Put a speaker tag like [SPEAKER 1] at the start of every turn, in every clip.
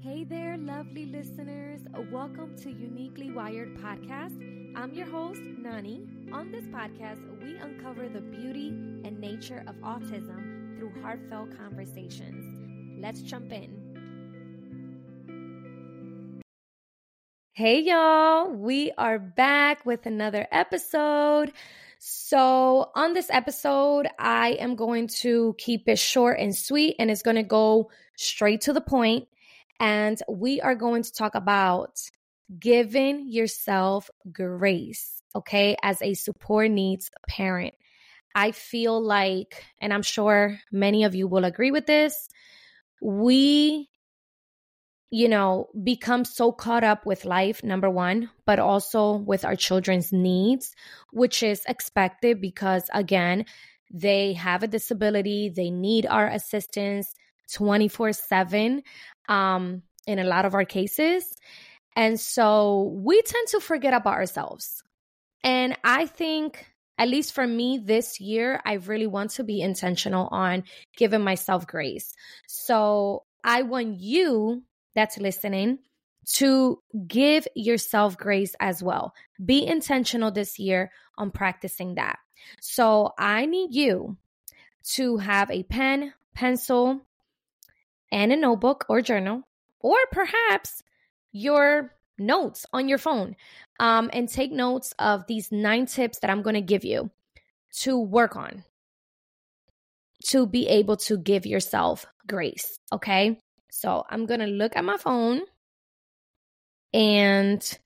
[SPEAKER 1] Hey there, lovely listeners. Welcome to Uniquely Wired Podcast. I'm your host, Nani. On this podcast, we uncover the beauty and nature of autism through heartfelt conversations. Let's jump in. Hey, y'all. We are back with another episode. So, on this episode, I am going to keep it short and sweet, and it's going to go straight to the point and we are going to talk about giving yourself grace, okay, as a support needs parent. I feel like, and I'm sure many of you will agree with this, we, you know, become so caught up with life, number one, but also with our children's needs, which is expected because, again, they have a disability, they need our assistance 24 7 um, in a lot of our cases. And so we tend to forget about ourselves. And I think, at least for me this year, I really want to be intentional on giving myself grace. So I want you that's listening to give yourself grace as well. Be intentional this year on practicing that. So I need you to have a pen, pencil, and a notebook or journal, or perhaps your notes on your phone um, and take notes of these nine tips that I'm going to give you to work on to be able to give yourself grace. Okay. So I'm going to look at my phone and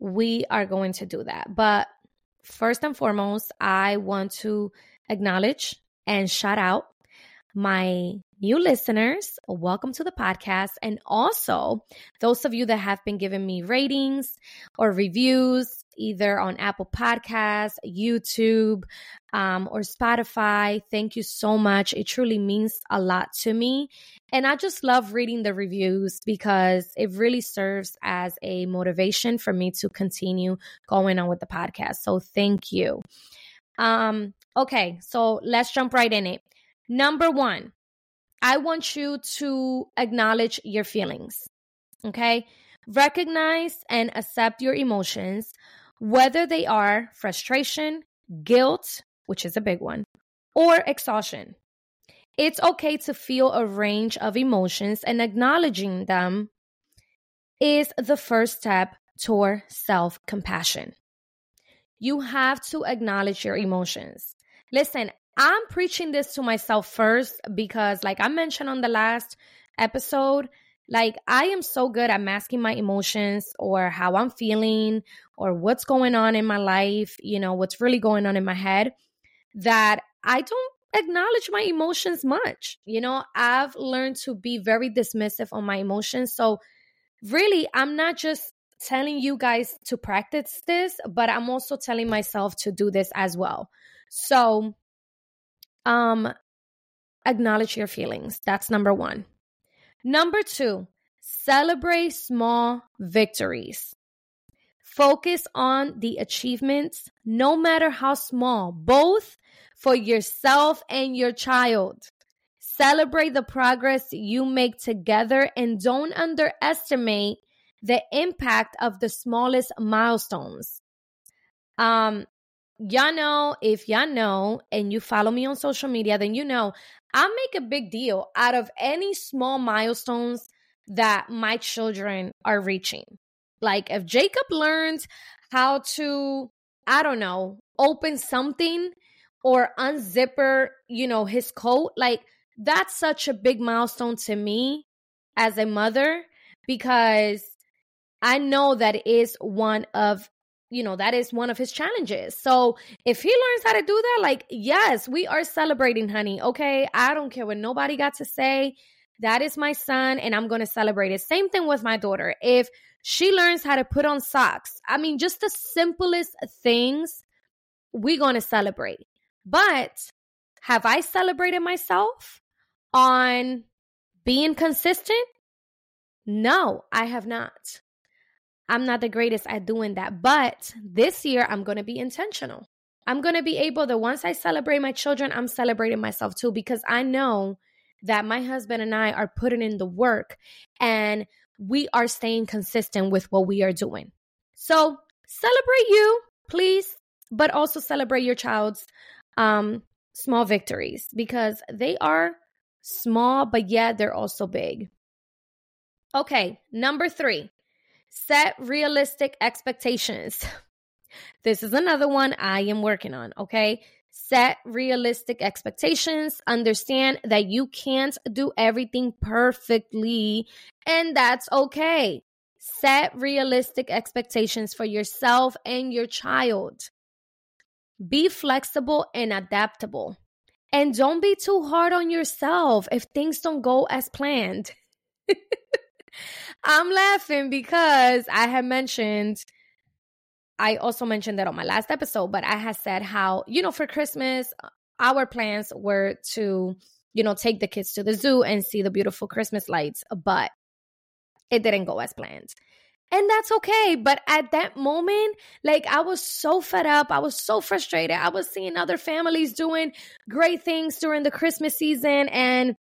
[SPEAKER 1] we are going to do that. But first and foremost, I want to acknowledge and shout out my new listeners, welcome to the podcast. And also, those of you that have been giving me ratings or reviews, either on Apple Podcasts, YouTube, um, or Spotify, thank you so much. It truly means a lot to me. And I just love reading the reviews because it really serves as a motivation for me to continue going on with the podcast. So thank you. Um, okay, so let's jump right in it. Number one, I want you to acknowledge your feelings. Okay. Recognize and accept your emotions, whether they are frustration, guilt, which is a big one, or exhaustion. It's okay to feel a range of emotions, and acknowledging them is the first step toward self compassion. You have to acknowledge your emotions. Listen, I'm preaching this to myself first because, like I mentioned on the last episode, like I am so good at masking my emotions or how I'm feeling or what's going on in my life, you know, what's really going on in my head, that I don't acknowledge my emotions much. You know, I've learned to be very dismissive on my emotions. So, really, I'm not just telling you guys to practice this, but I'm also telling myself to do this as well. So, um, acknowledge your feelings. That's number one. Number two, celebrate small victories. Focus on the achievements, no matter how small, both for yourself and your child. Celebrate the progress you make together and don't underestimate the impact of the smallest milestones. Um, y'all know if y'all know and you follow me on social media, then you know I make a big deal out of any small milestones that my children are reaching. Like if Jacob learns how to, I don't know, open something or unzipper, you know, his coat, like that's such a big milestone to me as a mother because I know that is one of you know that is one of his challenges. So if he learns how to do that like yes we are celebrating honey okay? I don't care what nobody got to say. That is my son and i'm going to celebrate it. Same thing with my daughter. If she learns how to put on socks i mean just the simplest things we're going to celebrate. But have i celebrated myself on being consistent? No i have not I'm not the greatest at doing that. But this year, I'm going to be intentional. I'm going to be able to, once I celebrate my children, I'm celebrating myself too, because I know that my husband and I are putting in the work and we are staying consistent with what we are doing. So celebrate you, please, but also celebrate your child's um, small victories because they are small, but yet they're also big. Okay, number three, set realistic expectations. This is another one I am working on, okay? Set realistic expectations. Understand that you can't do everything perfectly, and that's okay. Set realistic expectations for yourself and your child. Be flexible and adaptable. And don't be too hard on yourself if things don't go as planned. I'm laughing because I had mentioned, I also mentioned that on my last episode, but I had said how, you know, for Christmas, our plans were to, you know, take the kids to the zoo and see the beautiful Christmas lights, but it didn't go as planned. And that's okay. But at that moment, like I was so fed up. I was so frustrated. I was seeing other families doing great things during the Christmas season. And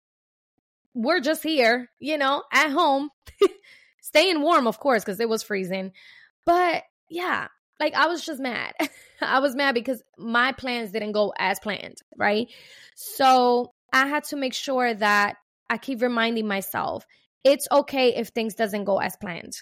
[SPEAKER 1] we're just here, you know, at home, staying warm, of course, because it was freezing. But yeah, like I was just mad. I was mad because my plans didn't go as planned, right? So I had to make sure that I keep reminding myself it's okay if things doesn't go as planned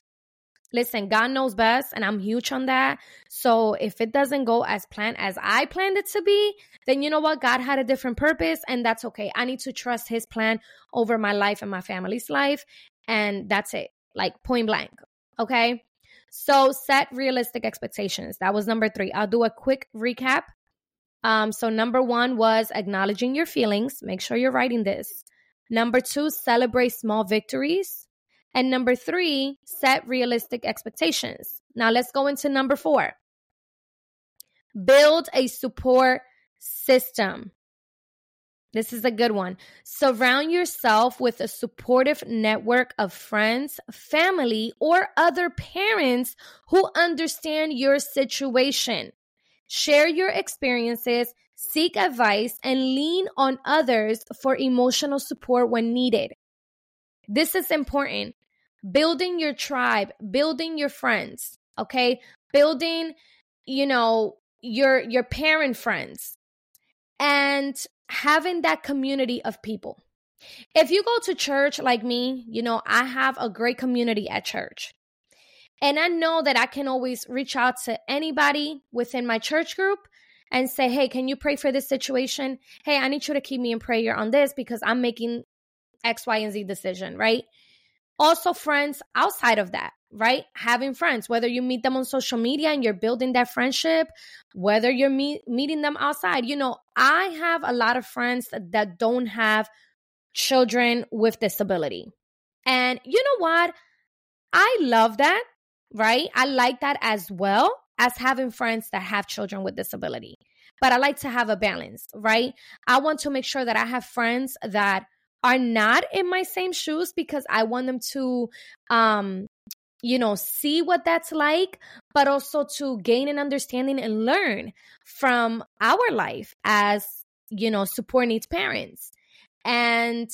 [SPEAKER 1] listen, God knows best, and I'm huge on that. So if it doesn't go as planned as I planned it to be, then you know what? God had a different purpose, and that's okay. I need to trust His plan over my life and my family's life, and that's it. Like point blank. Okay. So set realistic expectations. That was number three. I'll do a quick recap. Um, so number one was acknowledging your feelings. Make sure you're writing this. Number two, celebrate small victories. And number three, set realistic expectations. Now let's go into number four. Build a support system. This is a good one. Surround yourself with a supportive network of friends, family, or other parents who understand your situation. Share your experiences, seek advice, and lean on others for emotional support when needed. This is important building your tribe, building your friends, okay? Building, you know, your your parent friends and having that community of people. If you go to church like me, you know, I have a great community at church. And I know that I can always reach out to anybody within my church group and say, hey, can you pray for this situation? Hey, I need you to keep me in prayer on this because I'm making X, Y, and Z decision, right? Also friends outside of that right? Having friends whether you meet them on social media and you're building that friendship whether you're meet, meeting them outside. You know i have a lot of friends that, that don't have children with disability. And you know what? I love that right? I like that as well as having friends that have children with disability. But i like to have a balance right? I want to make sure that i have friends that are not in my same shoes because I want them to um you know see what that's like but also to gain an understanding and learn from our life as you know support needs parents and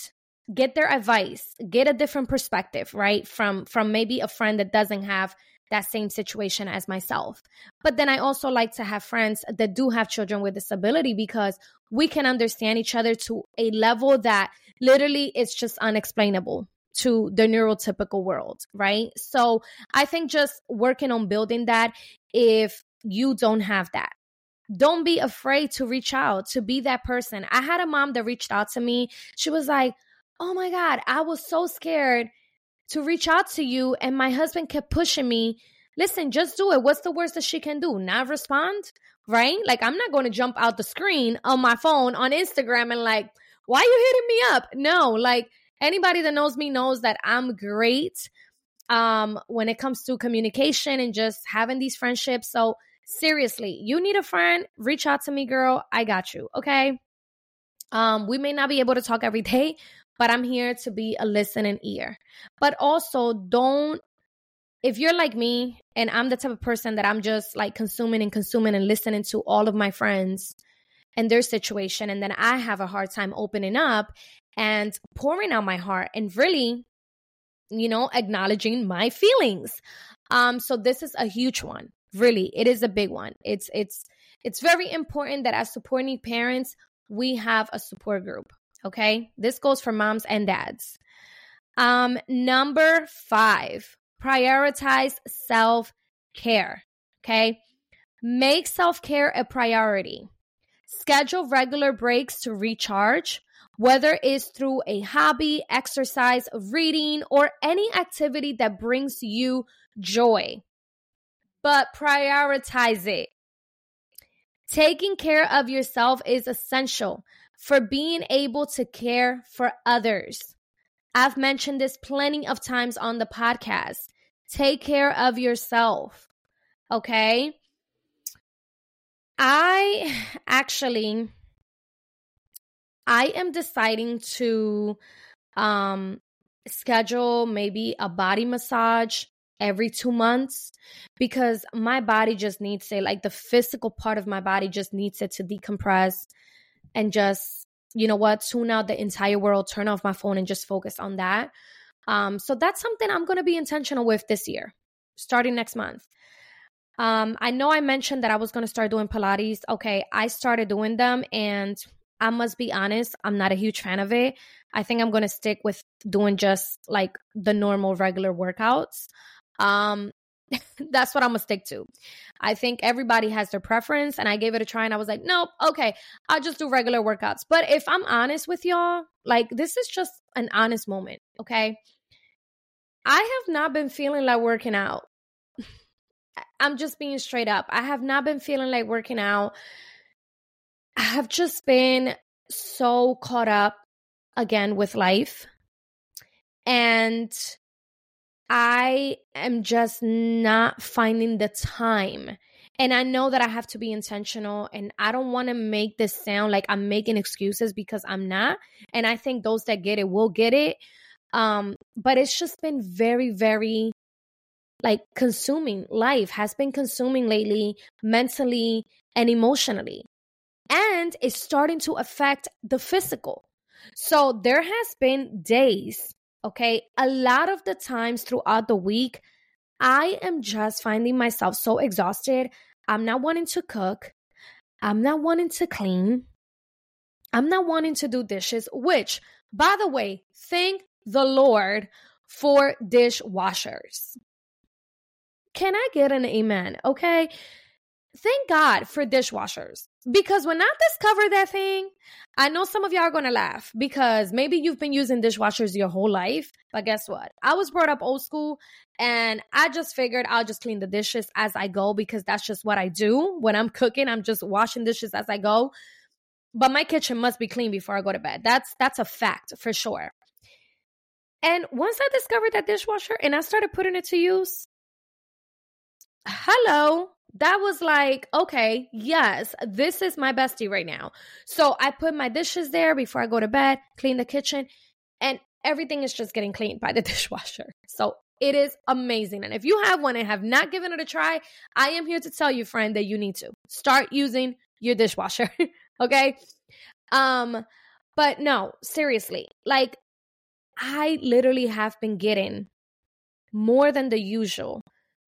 [SPEAKER 1] get their advice get a different perspective right from from maybe a friend that doesn't have that same situation as myself. But then I also like to have friends that do have children with disability because we can understand each other to a level that literally is just unexplainable to the neurotypical world, right? So I think just working on building that if you don't have that. Don't be afraid to reach out, to be that person. I had a mom that reached out to me. She was like, Oh my God, I was so scared to reach out to you and my husband kept pushing me listen just do it. What's the worst that she can do? Not respond? Right? Like i'm not going to jump out the screen on my phone on instagram and like why you hitting me up? No like anybody that knows me knows that i'm great um when it comes to communication and just having these friendships. So seriously you need a friend reach out to me girl. I got you okay? Um we may not be able to talk every day but I'm here to be a listening ear. But also, don't, if you're like me and I'm the type of person that I'm just like consuming and consuming and listening to all of my friends and their situation, and then I have a hard time opening up and pouring out my heart and really, you know, acknowledging my feelings. Um, so this is a huge one. Really, it is a big one. It's it's it's very important that as supporting parents, we have a support group. Okay. This goes for moms and dads. Um, number five, prioritize self care. Okay. Make self care a priority. Schedule regular breaks to recharge, whether it's through a hobby, exercise, reading, or any activity that brings you joy. But prioritize it. Taking care of yourself is essential for being able to care for others. I've mentioned this plenty of times on the podcast. Take care of yourself. Okay. I actually I am deciding to um schedule maybe a body massage every 2 months because my body just needs it like the physical part of my body just needs it to decompress and just you know what tune out the entire world turn off my phone and just focus on that. Um so that's something i'm going to be intentional with this year starting next month. Um i know i mentioned that i was going to start doing pilates. Okay i started doing them and i must be honest i'm not a huge fan of it. I think i'm going to stick with doing just like the normal regular workouts um that's what I'm gonna stick to. I think everybody has their preference, and I gave it a try, and I was like, nope, okay, I'll just do regular workouts. But if I'm honest with y'all, like this is just an honest moment, okay? I have not been feeling like working out. I'm just being straight up. I have not been feeling like working out. I have just been so caught up again with life. And I am just not finding the time. And I know that I have to be intentional and I don't want to make this sound like I'm making excuses because I'm not. And I think those that get it will get it. Um, but it's just been very, very like consuming. Life has been consuming lately, mentally and emotionally. And it's starting to affect the physical. So there has been days Okay. A lot of the times throughout the week, I am just finding myself so exhausted. I'm not wanting to cook. I'm not wanting to clean. I'm not wanting to do dishes, which, by the way, thank the Lord for dishwashers. Can I get an amen? Okay. Thank God for dishwashers. Because when I discovered that thing, I know some of y'all are gonna laugh because maybe you've been using dishwashers your whole life. But guess what? I was brought up old school and I just figured I'll just clean the dishes as I go because that's just what I do. When I'm cooking, I'm just washing dishes as I go. But my kitchen must be clean before I go to bed. That's that's a fact for sure. And once I discovered that dishwasher and I started putting it to use, hello, that was like, okay, yes, this is my bestie right now. So I put my dishes there before I go to bed, clean the kitchen, and everything is just getting cleaned by the dishwasher. So it is amazing. And if you have one and have not given it a try, I am here to tell you, friend, that you need to start using your dishwasher. okay. Um, but no, seriously, like I literally have been getting more than the usual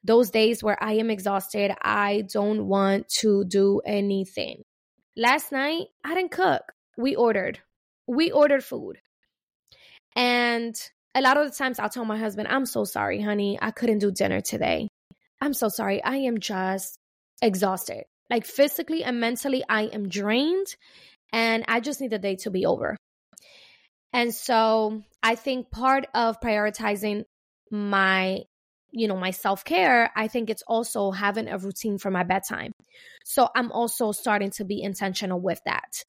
[SPEAKER 1] those days where I am exhausted, I don't want to do anything. Last night, I didn't cook. We ordered. We ordered food. And a lot of the times I'll tell my husband, I'm so sorry, honey. I couldn't do dinner today. I'm so sorry. I am just exhausted. Like physically and mentally, I am drained and I just need the day to be over. And so I think part of prioritizing my you know, my self care, I think it's also having a routine for my bedtime. So I'm also starting to be intentional with that.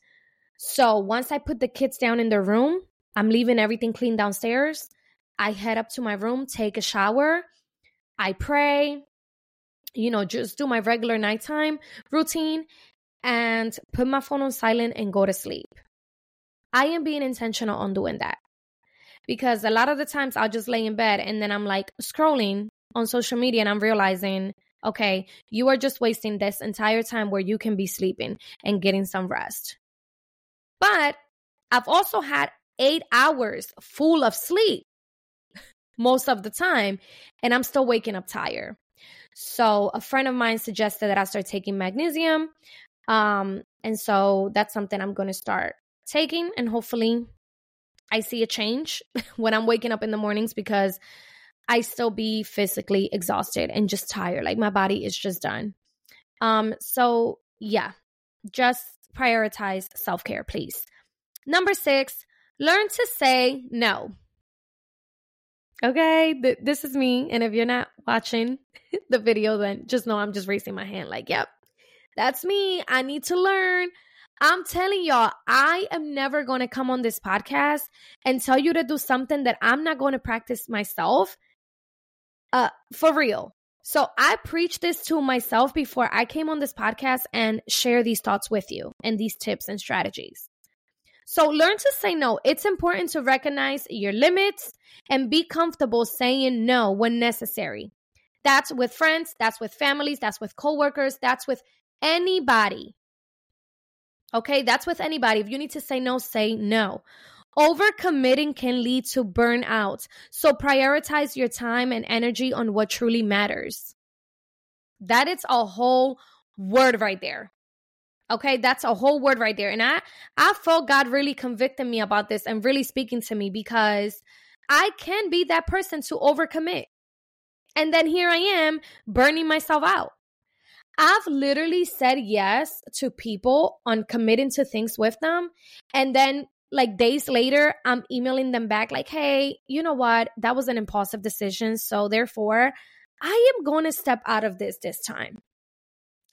[SPEAKER 1] So once I put the kids down in their room, I'm leaving everything clean downstairs. I head up to my room, take a shower, I pray, you know, just do my regular nighttime routine and put my phone on silent and go to sleep. I am being intentional on doing that because a lot of the times I'll just lay in bed and then I'm like scrolling on social media and I'm realizing, okay, you are just wasting this entire time where you can be sleeping and getting some rest. But I've also had eight hours full of sleep most of the time, and I'm still waking up tired. So a friend of mine suggested that I start taking magnesium. Um, and so that's something I'm going to start taking, and hopefully I see a change when I'm waking up in the mornings because I still be physically exhausted and just tired. Like my body is just done. Um, so yeah, just prioritize self care, please. Number six, learn to say no. Okay, th- this is me. And if you're not watching the video, then just know I'm just raising my hand like, yep, that's me. I need to learn. I'm telling y'all, I am never going to come on this podcast and tell you to do something that I'm not going to practice myself. Uh, for real. So I preached this to myself before I came on this podcast and share these thoughts with you and these tips and strategies. So learn to say no. It's important to recognize your limits and be comfortable saying no when necessary. That's with friends, that's with families, that's with coworkers, that's with anybody. Okay, that's with anybody. If you need to say no, say no. Overcommitting can lead to burnout. So prioritize your time and energy on what truly matters. That is a whole word right there. Okay, that's a whole word right there. And I I felt God really convicting me about this and really speaking to me because I can be that person to overcommit. And then here I am burning myself out. I've literally said yes to people on committing to things with them. And then, like days later, I'm emailing them back, like, hey, you know what? That was an impulsive decision. So, therefore, I am going to step out of this this time.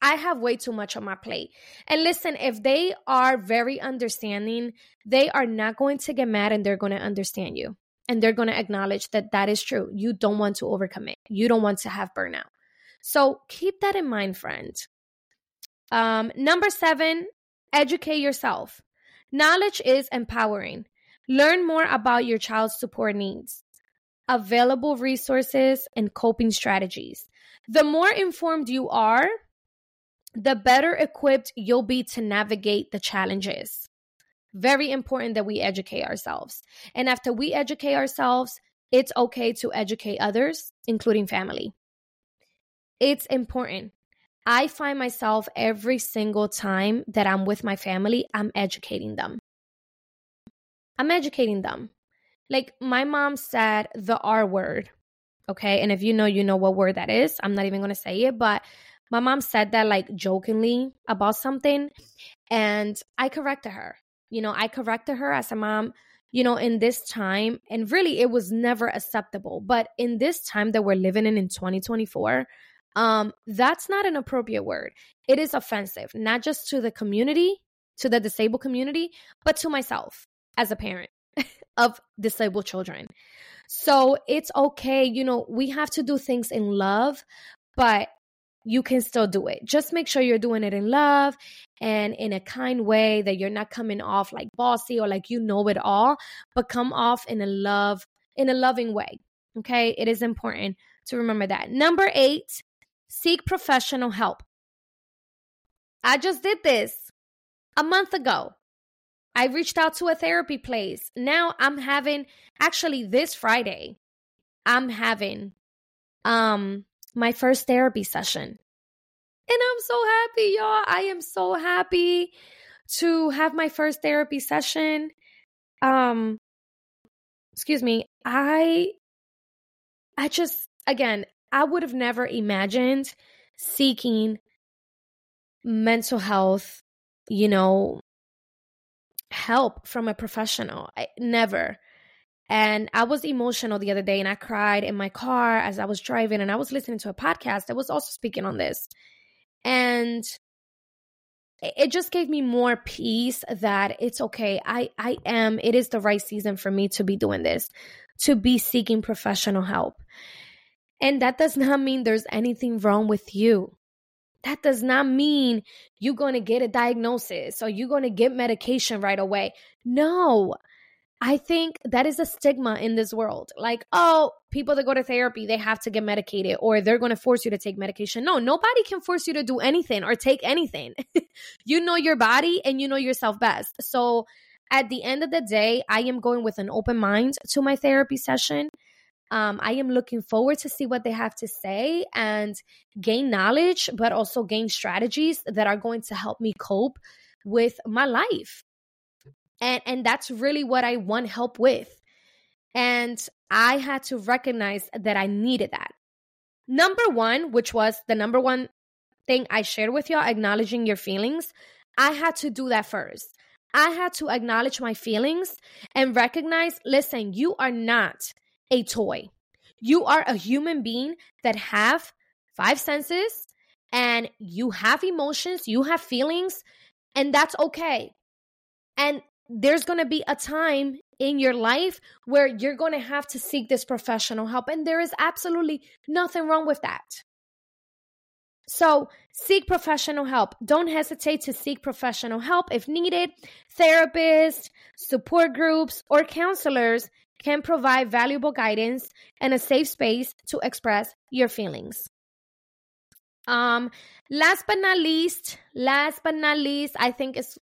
[SPEAKER 1] I have way too much on my plate. And listen, if they are very understanding, they are not going to get mad and they're going to understand you. And they're going to acknowledge that that is true. You don't want to overcommit, you don't want to have burnout. So keep that in mind, friend. Um, number seven, educate yourself. Knowledge is empowering. Learn more about your child's support needs, available resources, and coping strategies. The more informed you are, the better equipped you'll be to navigate the challenges. Very important that we educate ourselves. And after we educate ourselves, it's okay to educate others, including family. It's important. I find myself every single time that I'm with my family, I'm educating them. I'm educating them. Like my mom said the R word. Okay. And if you know, you know what word that is. I'm not even going to say it, but my mom said that like jokingly about something and I corrected her. You know, I corrected her as a mom, you know, in this time and really it was never acceptable, but in this time that we're living in in 2024, um that's not an appropriate word. It is offensive, not just to the community, to the disabled community, but to myself as a parent of disabled children. So it's okay, you know, we have to do things in love, but you can still do it. Just make sure you're doing it in love and in a kind way that you're not coming off like bossy or like you know it all, but come off in a love in a loving way. Okay? It is important to remember that. Number 8, seek professional help. I just did this a month ago. I reached out to a therapy place. Now I'm having actually this Friday I'm having um my first therapy session. And I'm so happy, y'all. I am so happy to have my first therapy session. Um excuse me. I I just again, I would have never imagined seeking mental health, you know, help from a professional. I, never. And I was emotional the other day and I cried in my car as I was driving and I was listening to a podcast that was also speaking on this. And it just gave me more peace that it's okay. I I am it is the right season for me to be doing this, to be seeking professional help. And that does not mean there's anything wrong with you. That does not mean you're going to get a diagnosis or you're going to get medication right away. No. I think that is a stigma in this world. Like, oh, people that go to therapy, they have to get medicated or they're going to force you to take medication. No, nobody can force you to do anything or take anything. you know your body and you know yourself best. So at the end of the day, I am going with an open mind to my therapy session. Um, I am looking forward to see what they have to say and gain knowledge, but also gain strategies that are going to help me cope with my life. And and that's really what I want help with. And I had to recognize that I needed that. Number one, which was the number one thing I shared with y'all, acknowledging your feelings, I had to do that first. I had to acknowledge my feelings and recognize listen, you are not a toy. You are a human being that have five senses and you have emotions, you have feelings, and that's okay. And there's going to be a time in your life where you're going to have to seek this professional help. And there is absolutely nothing wrong with that. So, seek professional help. Don't hesitate to seek professional help if needed. Therapists, support groups, or counselors can provide valuable guidance and a safe space to express your feelings. Um, last but not least, last but not least, I think it's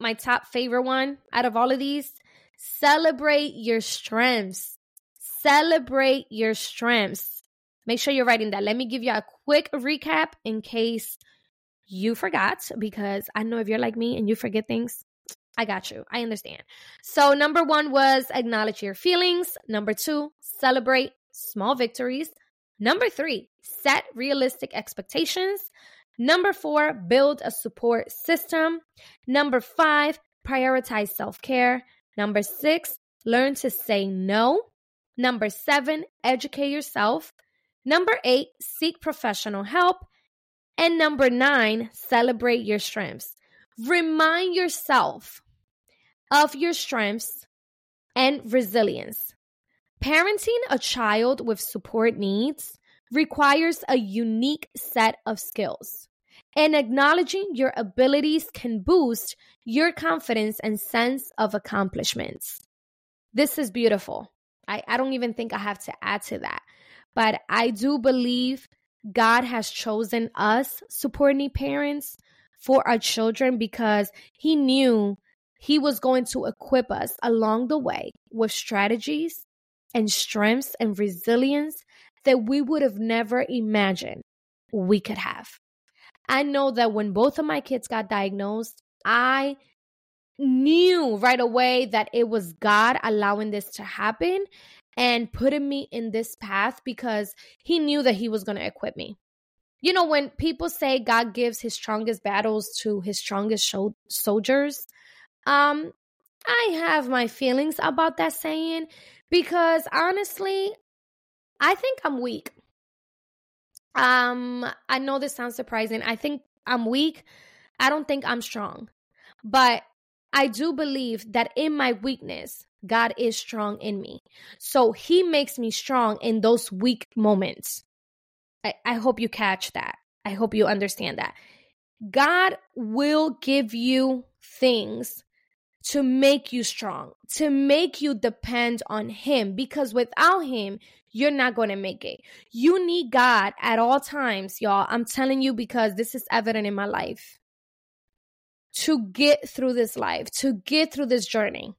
[SPEAKER 1] my top favorite one out of all of these. Celebrate your strengths. Celebrate your strengths. Make sure you're writing that. Let me give you a quick recap in case you forgot, because I know if you're like me and you forget things, I got you. I understand. So, number one was acknowledge your feelings. Number two, celebrate small victories. Number three, set realistic expectations. Number four, build a support system. Number five, prioritize self care. Number six, learn to say no. Number seven, educate yourself. Number eight, seek professional help. And number nine, celebrate your strengths. Remind yourself of your strengths and resilience. Parenting a child with support needs requires a unique set of skills, and acknowledging your abilities can boost your confidence and sense of accomplishments. This is beautiful. I, I don't even think I have to add to that. But I do believe God has chosen us, supporting parents, for our children because He knew he was going to equip us along the way with strategies and strengths and resilience that we would have never imagined we could have. I know that when both of my kids got diagnosed, I knew right away that it was God allowing this to happen and putting me in this path because He knew that He was going to equip me. You know, when people say God gives His strongest battles to His strongest soldiers, um, I have my feelings about that saying because honestly, I think I'm weak. Um, I know this sounds surprising. I think I'm weak. I don't think I'm strong. But I do believe that in my weakness, God is strong in me. So he makes me strong in those weak moments. I, I hope you catch that. I hope you understand that. God will give you things to make you strong, to make you depend on Him, because without Him, you're not going to make it. You need God at all times, y'all. I'm telling you because this is evident in my life. To get through this life, to get through this journey.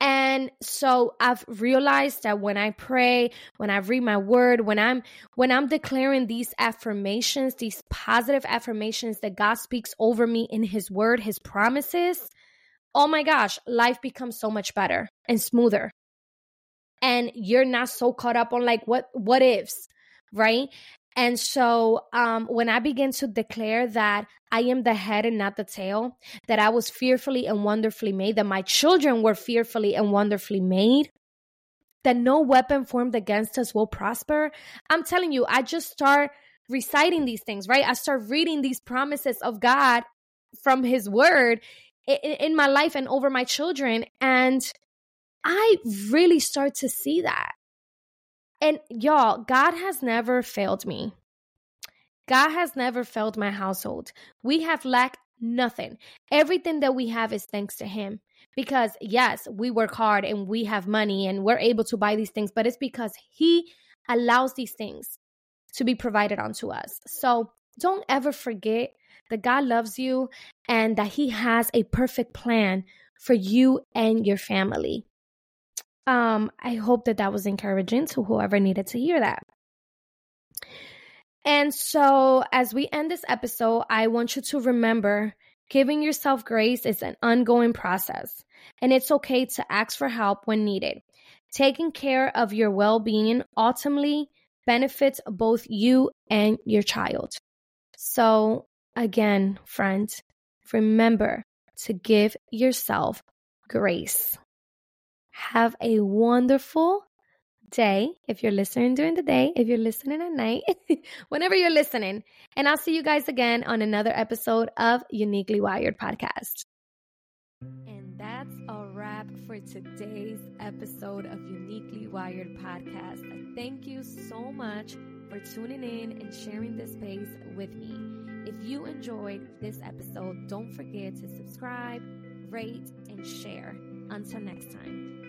[SPEAKER 1] And so I've realized that when I pray, when I read my word, when I'm when I'm declaring these affirmations, these positive affirmations that God speaks over me in his word, his promises, oh my gosh, life becomes so much better and smoother. And you're not so caught up on like what what ifs, right? And so um, when I begin to declare that I am the head and not the tail, that I was fearfully and wonderfully made, that my children were fearfully and wonderfully made, that no weapon formed against us will prosper, I'm telling you, I just start reciting these things, right? I start reading these promises of God from His Word in, my life and over my children. And I really start to see that. And y'all, God has never failed me. God has never failed my household. We have lacked nothing. Everything that we have is thanks to Him. Because, yes, we work hard and we have money and we're able to buy these things, but it's because He allows these things to be provided onto us. So don't ever forget that God loves you and that He has a perfect plan for you and your family. Um, I hope that that was encouraging to whoever needed to hear that. And so, as we end this episode, I want you to remember giving yourself grace is an ongoing process, and it's okay to ask for help when needed. Taking care of your well being ultimately benefits both you and your child. So, again, friends, remember to give yourself grace. Have a wonderful day if you're listening during the day, if you're listening at night, whenever you're listening. And I'll see you guys again on another episode of Uniquely Wired Podcast. And that's a wrap for today's episode of Uniquely Wired Podcast. Thank you so much for tuning in and sharing this space with me. If you enjoyed this episode, don't forget to subscribe, rate, and share. Until next time.